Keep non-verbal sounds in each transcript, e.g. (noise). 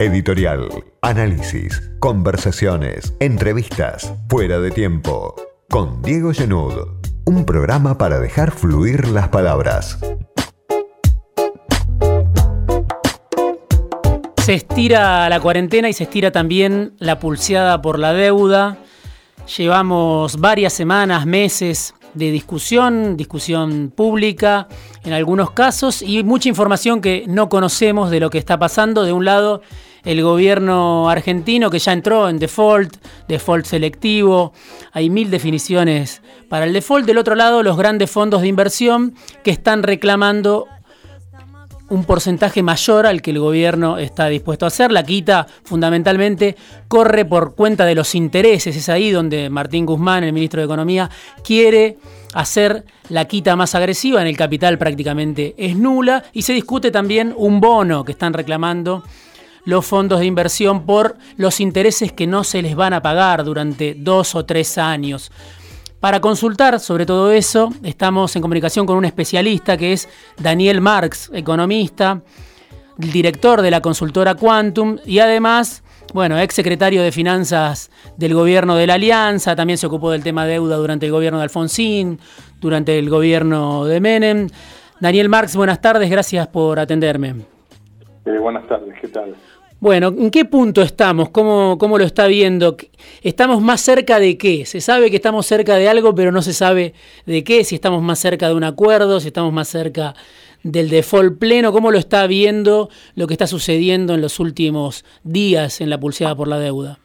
editorial, análisis, conversaciones, entrevistas, fuera de tiempo. Con Diego Genud, un programa para dejar fluir las palabras. Se estira la cuarentena y se estira también la pulseada por la deuda. Llevamos varias semanas, meses de discusión, discusión pública en algunos casos y mucha información que no conocemos de lo que está pasando. De un lado, el gobierno argentino que ya entró en default, default selectivo, hay mil definiciones para el default. Del otro lado, los grandes fondos de inversión que están reclamando un porcentaje mayor al que el gobierno está dispuesto a hacer. La quita fundamentalmente corre por cuenta de los intereses. Es ahí donde Martín Guzmán, el ministro de Economía, quiere hacer la quita más agresiva. En el capital prácticamente es nula. Y se discute también un bono que están reclamando los fondos de inversión por los intereses que no se les van a pagar durante dos o tres años. Para consultar sobre todo eso, estamos en comunicación con un especialista que es Daniel Marx, economista, director de la consultora Quantum y además, bueno, ex secretario de Finanzas del gobierno de la Alianza, también se ocupó del tema deuda durante el gobierno de Alfonsín, durante el gobierno de Menem. Daniel Marx, buenas tardes, gracias por atenderme. Eh, buenas tardes, ¿qué tal? Bueno, ¿en qué punto estamos? ¿Cómo, ¿Cómo lo está viendo? ¿Estamos más cerca de qué? Se sabe que estamos cerca de algo, pero no se sabe de qué, si estamos más cerca de un acuerdo, si estamos más cerca del default pleno. ¿Cómo lo está viendo lo que está sucediendo en los últimos días en la pulseada por la deuda?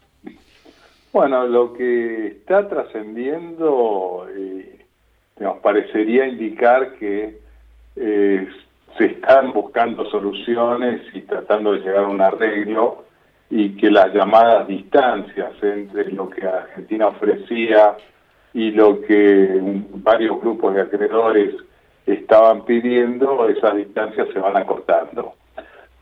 Bueno, lo que está trascendiendo eh, nos parecería indicar que eh, se están buscando soluciones y tratando de llegar a un arreglo y que las llamadas distancias entre lo que Argentina ofrecía y lo que varios grupos de acreedores estaban pidiendo, esas distancias se van acortando.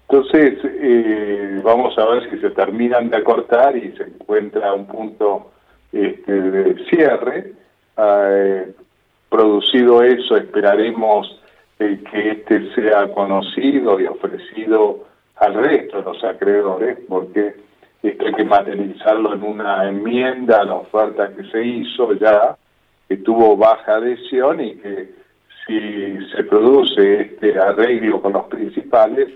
Entonces, eh, vamos a ver si se terminan de acortar y se encuentra un punto este, de cierre. Eh, producido eso, esperaremos que este sea conocido y ofrecido al resto de los acreedores, porque esto hay que materializarlo en una enmienda a la oferta que se hizo ya, que tuvo baja adhesión y que si se produce este arreglo con los principales,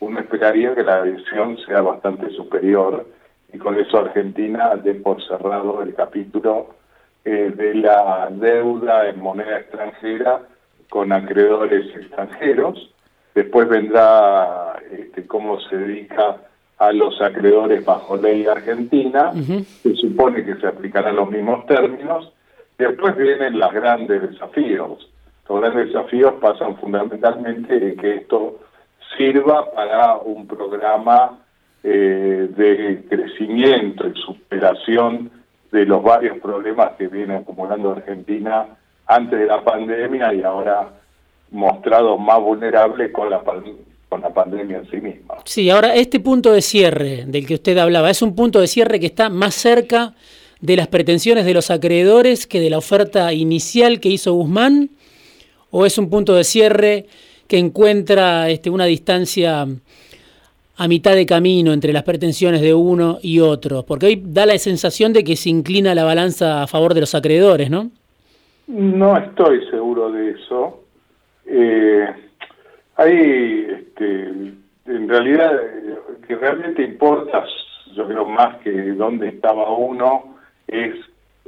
uno esperaría que la adhesión sea bastante superior. Y con eso Argentina dé por cerrado el capítulo eh, de la deuda en moneda extranjera con acreedores extranjeros. Después vendrá este, cómo se dedica a los acreedores bajo ley argentina. Se supone que se aplicarán los mismos términos. Después vienen los grandes desafíos. Los grandes desafíos pasan fundamentalmente en que esto sirva para un programa eh, de crecimiento y superación de los varios problemas que viene acumulando Argentina antes de la pandemia y ahora mostrado más vulnerable con la, con la pandemia en sí misma. Sí, ahora este punto de cierre del que usted hablaba, ¿es un punto de cierre que está más cerca de las pretensiones de los acreedores que de la oferta inicial que hizo Guzmán? ¿O es un punto de cierre que encuentra este, una distancia a mitad de camino entre las pretensiones de uno y otro? Porque hoy da la sensación de que se inclina la balanza a favor de los acreedores, ¿no? No estoy seguro de eso. Eh, hay, este, en realidad, que realmente importa, yo creo más que dónde estaba uno, es,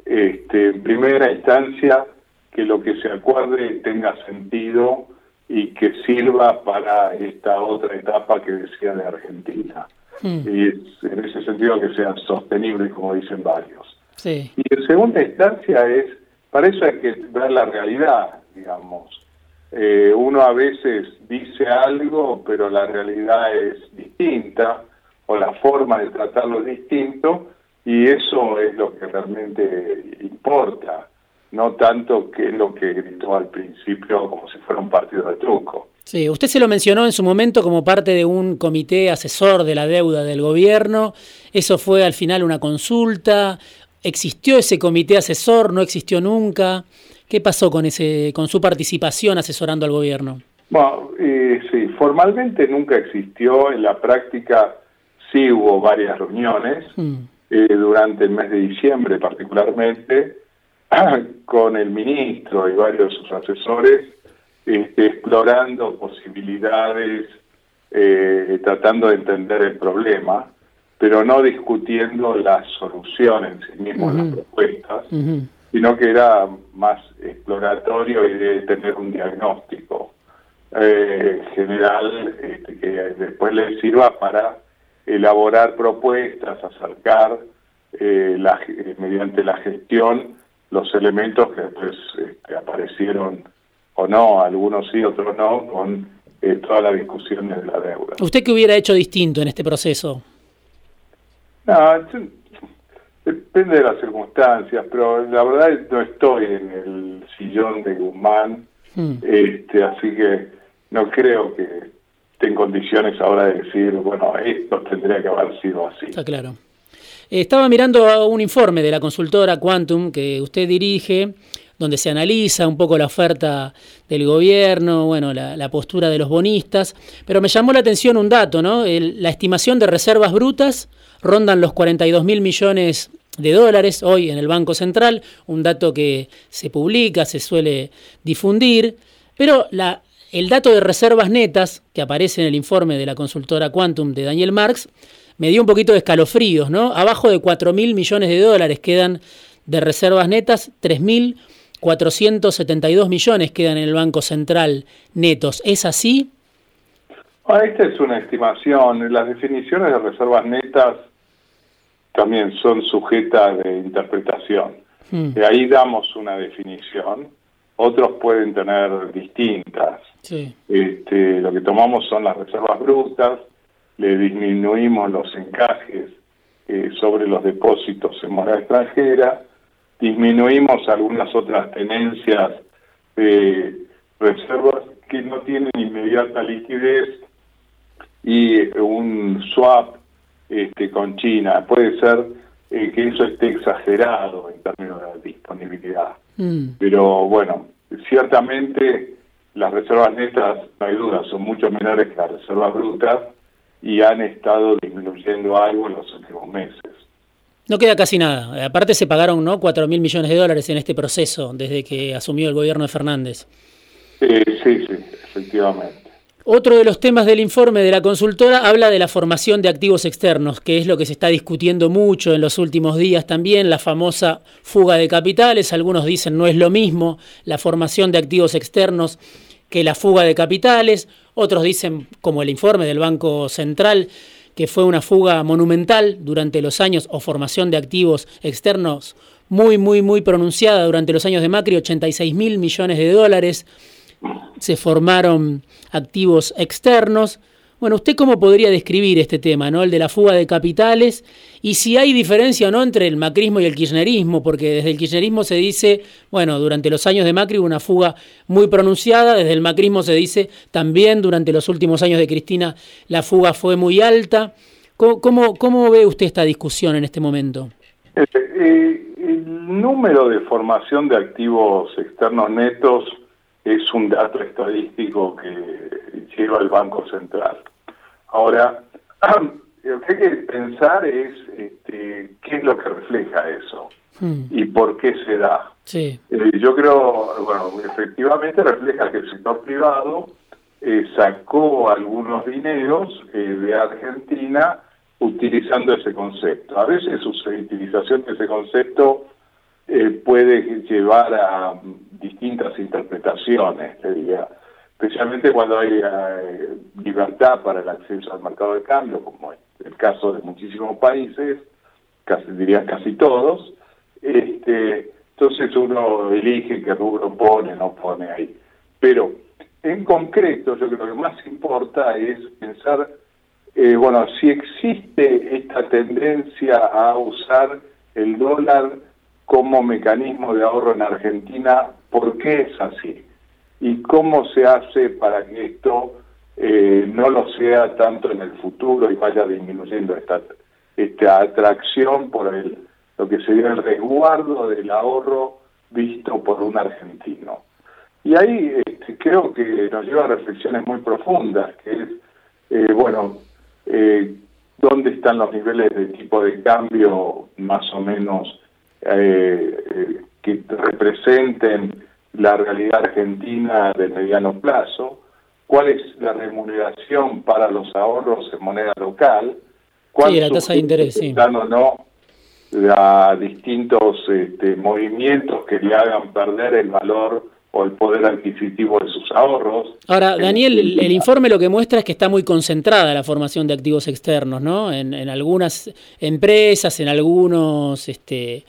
este, en primera instancia, que lo que se acuerde tenga sentido y que sirva para esta otra etapa que decía de Argentina. Hmm. Y en ese sentido que sean sostenibles, como dicen varios. Y en segunda instancia es para eso hay que ver la realidad, digamos. Eh, uno a veces dice algo, pero la realidad es distinta, o la forma de tratarlo es distinto, y eso es lo que realmente importa, no tanto que lo que gritó al principio como si fuera un partido de truco. Sí, usted se lo mencionó en su momento como parte de un comité asesor de la deuda del gobierno. ¿Eso fue al final una consulta? ¿Existió ese comité asesor? ¿No existió nunca? ¿Qué pasó con, ese, con su participación asesorando al gobierno? Bueno, eh, sí, formalmente nunca existió, en la práctica sí hubo varias reuniones mm. eh, durante el mes de diciembre particularmente (clears throat) con el ministro y varios de sus asesores este, explorando posibilidades, eh, tratando de entender el problema, pero no discutiendo la solución en sí mismo, las propuestas, sino que era más exploratorio y de tener un diagnóstico eh, general este, que después le sirva para elaborar propuestas, acercar eh, la, mediante la gestión los elementos que después este, aparecieron o no, algunos sí, otros no, con eh, toda la discusión de la deuda. ¿Usted qué hubiera hecho distinto en este proceso? No, depende de las circunstancias, pero la verdad no estoy en el sillón de Guzmán, hmm. este, así que no creo que esté en condiciones ahora de decir, bueno, esto tendría que haber sido así. Está claro. Estaba mirando un informe de la consultora Quantum que usted dirige, donde se analiza un poco la oferta del gobierno, bueno, la, postura de los bonistas, pero me llamó la atención un dato, ¿no? la estimación de reservas brutas rondan los 42 mil millones de dólares hoy en el Banco Central, un dato que se publica, se suele difundir, pero el dato de reservas netas que aparece en el informe de la consultora Quantum de Daniel Marx me dio un poquito de escalofríos, ¿no? Abajo de 4 mil millones de dólares quedan de reservas netas, 3 mil 472 millones quedan en el Banco Central netos. ¿Es así? Ah, esta es una estimación. Las definiciones de reservas netas también son sujetas de interpretación. Hmm. De ahí damos una definición. Otros pueden tener distintas. Este, lo que tomamos son las reservas brutas, le disminuimos los encajes eh, sobre los depósitos en moneda extranjera disminuimos algunas otras tenencias de reservas que no tienen inmediata liquidez y un swap este, con China. Puede ser eh, que eso esté exagerado en términos de disponibilidad. Mm. Pero bueno, ciertamente las reservas netas, no hay duda, son mucho menores que las reservas brutas y han estado disminuyendo algo en los últimos meses. No queda casi nada. Aparte se pagaron ¿no? 4 mil millones de dólares en este proceso desde que asumió el gobierno de Fernández. sí, sí, efectivamente. Otro de los temas del informe de la consultora habla de la formación de activos externos, que es lo que se está discutiendo mucho en los últimos días también, la famosa fuga de capitales. Algunos dicen no es lo mismo la formación de activos externos que la fuga de capitales. Otros dicen, como el informe del Banco Central, que fue una fuga monumental durante los años o formación de activos externos muy, muy, muy pronunciada durante los años de Macri, 86 mil millones de dólares. Se formaron activos externos bueno, ¿usted cómo podría describir este tema, ¿no? el de la fuga de capitales? Y si hay diferencia o no entre el macrismo y el kirchnerismo, porque desde el kirchnerismo se dice, bueno, durante los años de Macri hubo una fuga muy pronunciada, desde el macrismo se dice también durante los últimos años de Cristina la fuga fue muy alta. ¿Cómo, ve usted esta discusión en este momento? Eh, eh, el número de formación de activos externos netos es un dato estadístico que lleva el Banco Central. Ahora, (clears throat) lo que hay que pensar es este, qué es lo que refleja eso hmm. y por qué se da. Sí. Eh, yo creo, bueno, efectivamente refleja que el sector privado eh, sacó algunos dineros eh, de Argentina utilizando ese concepto. A veces su utilización de ese concepto puede llevar a distintas interpretaciones, te diría, especialmente cuando hay eh, libertad para el acceso al mercado de cambio, como es el caso de muchísimos países, casi diría casi todos, este, entonces uno elige qué rubro pone, no pone ahí. Pero en concreto, yo creo que más importa es pensar, eh, bueno, si existe esta tendencia a usar el dólar como mecanismo de ahorro en Argentina por qué es así y cómo se hace para que esto eh, no lo sea tanto en el futuro y vaya disminuyendo esta, atracción por el, lo que sería el resguardo del ahorro visto por un argentino. Y ahí este, creo que nos lleva a reflexiones muy profundas, que es, eh, bueno, eh, dónde están los niveles de tipo de cambio más o menos eh, eh, que representen la realidad argentina de mediano plazo, cuál es la remuneración para los ahorros en moneda local, cuál sí, la tasa de interés, sí. o no a distintos este, movimientos que le hagan perder el valor o el poder adquisitivo de sus ahorros. Ahora, Daniel, el, informe lo que muestra es que está muy concentrada la formación de activos externos, ¿no? En, en algunas empresas, en algunos, este,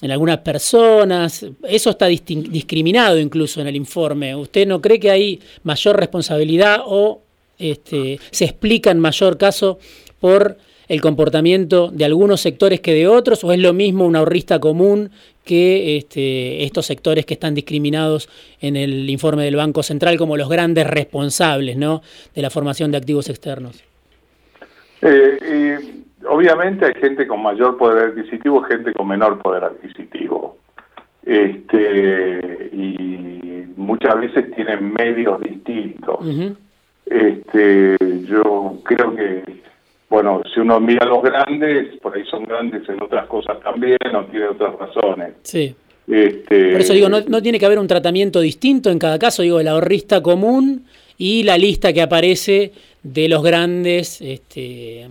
en algunas personas. Eso está discriminado incluso en el informe. ¿Usted no cree que hay mayor responsabilidad o este, se explica en mayor caso por el comportamiento de algunos sectores que de otros, o es lo mismo un ahorrista común que este, estos sectores que están discriminados en el informe del Banco Central como los grandes responsables ¿no? de la formación de activos externos? Eh, obviamente hay gente con mayor poder adquisitivo, gente con menor poder adquisitivo. Este, y muchas veces tienen medios distintos. este, yo creo que bueno, si uno mira a los grandes, por ahí son grandes en otras cosas también, o tiene otras razones. Sí. Este, por eso digo, no, no, tiene que haber un tratamiento distinto en cada caso, digo, el ahorrista común y la lista que aparece de los grandes, este,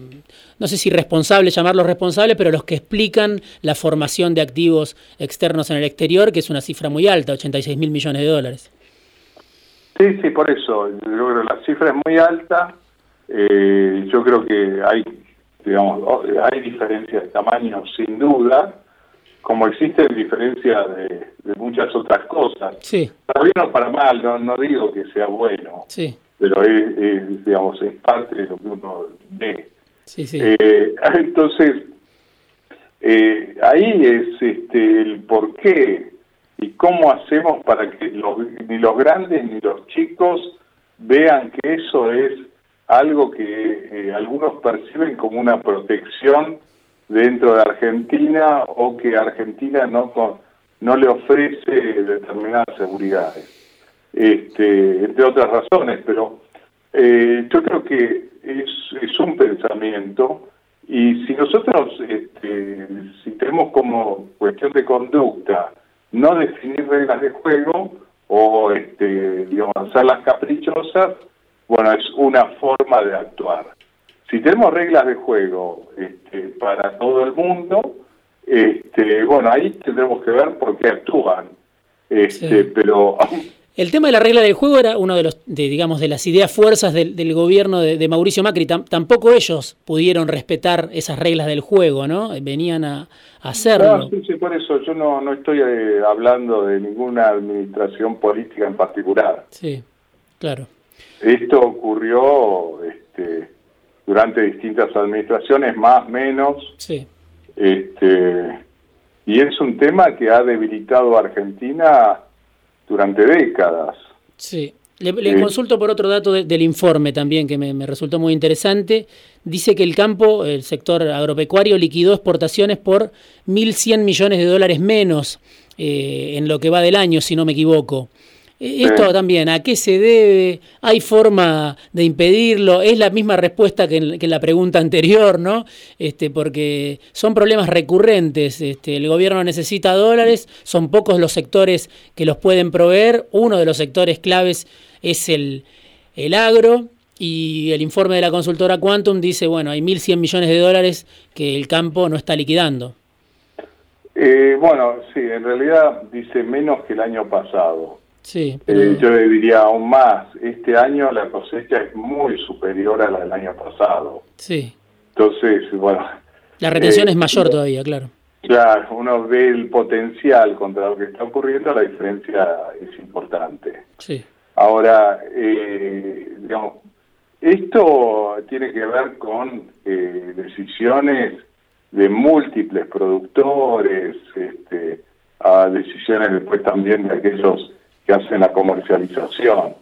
no sé si responsables, llamarlos responsables, pero los que explican la formación de activos externos en el exterior, que es una cifra muy alta, 86 mil millones de dólares. Sí, sí, por eso, yo creo que la cifra es muy alta eh, yo creo que hay, digamos, hay diferencias de tamaño sin duda, como existen diferencias de, muchas otras cosas. Sí. Para bien o para mal, no, no digo que sea bueno, sí. Pero es, digamos, es parte de lo que uno ve. Sí, sí. Eh, (laughs) entonces, eh, ahí es este, el por qué y cómo hacemos para que ni los grandes ni los chicos vean que eso es algo que eh, algunos perciben como una protección dentro de Argentina o que Argentina no no le ofrece determinadas seguridades, este, entre otras razones, pero eh, yo creo que es, es, un pensamiento y si nosotros, este, si tenemos como cuestión de conducta no definir reglas de juego o este, digamos, hacerlas caprichosas, bueno, es una forma de actuar. Si tenemos reglas de juego este, para todo el mundo, este, bueno, ahí tendremos que ver por qué actúan. Este, Pero el tema de la regla del juego era uno de los, de, digamos, de las ideas fuerzas del, gobierno de, Mauricio Macri. tampoco ellos pudieron respetar esas reglas del juego, ¿no? Venían a, hacerlo. sí, sí, por eso yo no, no estoy eh, hablando de ninguna administración política en particular. Sí, claro. Esto ocurrió este, durante distintas administraciones, más menos. Sí. Este, y es un tema que ha debilitado a Argentina durante décadas. Sí. Le, consulto por otro dato del informe también que me, resultó muy interesante. Dice que el campo, el sector agropecuario, liquidó exportaciones por 1.100 millones de dólares menos eh, en lo que va del año, si no me equivoco. Eh, esto también, ¿a qué se debe? ¿Hay forma de impedirlo? Es la misma respuesta que en, la pregunta anterior, ¿no? Este, porque son problemas recurrentes. Este, el gobierno necesita dólares, son pocos los sectores que los pueden proveer. Uno de los sectores claves es el, el agro. Y el informe de la consultora Quantum dice, bueno, hay 1.100 millones de dólares que el campo no está liquidando. Eh, bueno, sí, en realidad dice menos que el año pasado. Sí, eh, yo le diría aún más, este año la cosecha es muy superior a la del año pasado. Sí. Entonces, bueno... La retención es eh, mayor todavía, claro. Claro, uno ve el potencial contra lo que está ocurriendo, la diferencia es importante. Sí. Ahora, eh, digamos, esto tiene que ver con decisiones de múltiples productores, este, a decisiones después también de aquellos que hacen la comercialización.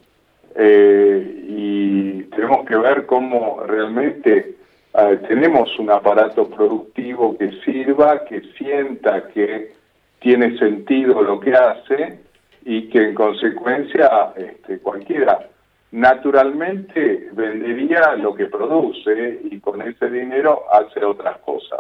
Eh, y tenemos que ver cómo realmente eh, tenemos un aparato productivo que sirva, que sienta que tiene sentido lo que hace y que en consecuencia este, cualquiera naturalmente vendería lo que produce y con ese dinero hace otras cosas.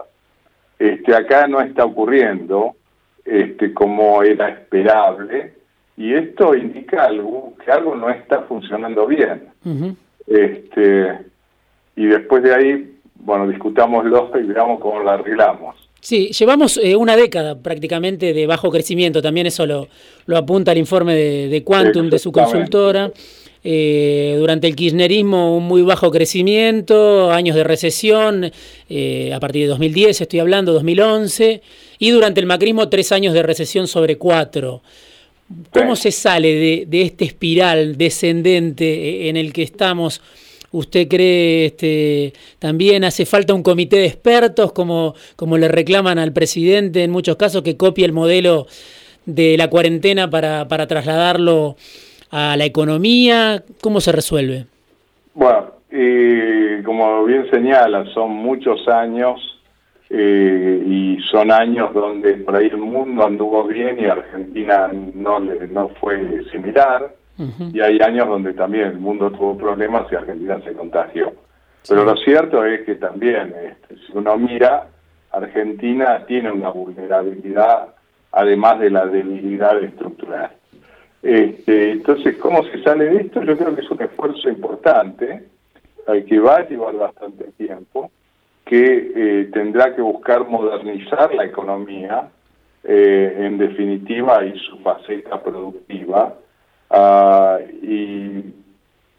Este, acá no está ocurriendo este, como era esperable y esto indica algo, que algo no está funcionando bien. este, y después de ahí, bueno, discutámoslo y veamos cómo lo arreglamos. Sí, llevamos eh, una década prácticamente de bajo crecimiento, también eso lo, lo apunta el informe de, de Quantum, de su consultora. Eh, durante el kirchnerismo un muy bajo crecimiento, años de recesión, eh, a partir de 2010 estoy hablando, 2011, y durante el macrismo tres años de recesión sobre cuatro. ¿Cómo se sale de, de este espiral descendente en el que estamos? ¿Usted cree este, también hace falta un comité de expertos, como, como le reclaman al presidente en muchos casos, que copie el modelo de la cuarentena para, para trasladarlo a la economía? ¿Cómo se resuelve? Bueno, como bien señala, son muchos años eh, y son años donde por ahí el mundo anduvo bien y Argentina no, le, no fue similar. Y hay años donde también el mundo tuvo problemas y Argentina se contagió. Pero lo cierto es que también, este, si uno mira, Argentina tiene una vulnerabilidad, además de la debilidad estructural. Este, entonces, ¿cómo se sale de esto? Yo creo que es un esfuerzo importante, al que va a llevar bastante tiempo, que eh, tendrá que buscar modernizar la economía, eh, en definitiva, y su faceta productiva, Ah, y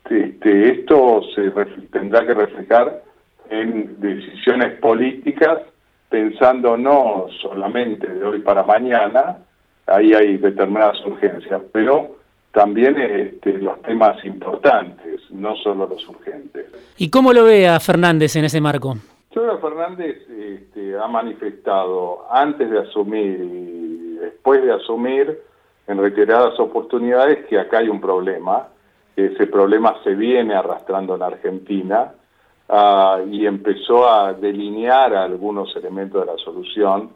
este, esto se tendrá que reflejar en decisiones políticas pensando no solamente de hoy para mañana, ahí hay determinadas urgencias, pero también este, los temas importantes, no solo los urgentes. ¿Y cómo lo ve a Fernández en ese marco? Que Fernández este, ha manifestado antes de asumir y después de asumir en reiteradas oportunidades que acá hay un problema, que ese problema se viene arrastrando en Argentina ah, y empezó a delinear algunos elementos de la solución,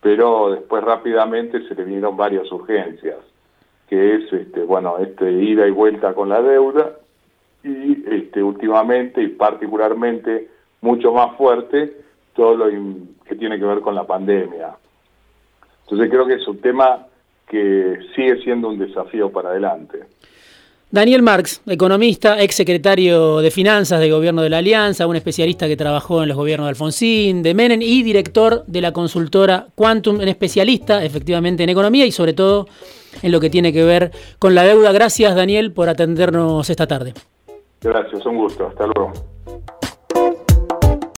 pero después rápidamente se le vinieron varias urgencias, que es este, bueno, este ida y vuelta con la deuda y este últimamente y particularmente mucho más fuerte todo lo que tiene que ver con la pandemia. Entonces creo que es un tema que sigue siendo un desafío para adelante. Daniel Marx, economista, ex secretario de Finanzas del Gobierno de la Alianza, un especialista que trabajó en los gobiernos de Alfonsín, de Menem y director de la consultora Quantum, un especialista efectivamente en economía y sobre todo en lo que tiene que ver con la deuda. Gracias Daniel por atendernos esta tarde. Gracias, un gusto. Hasta luego.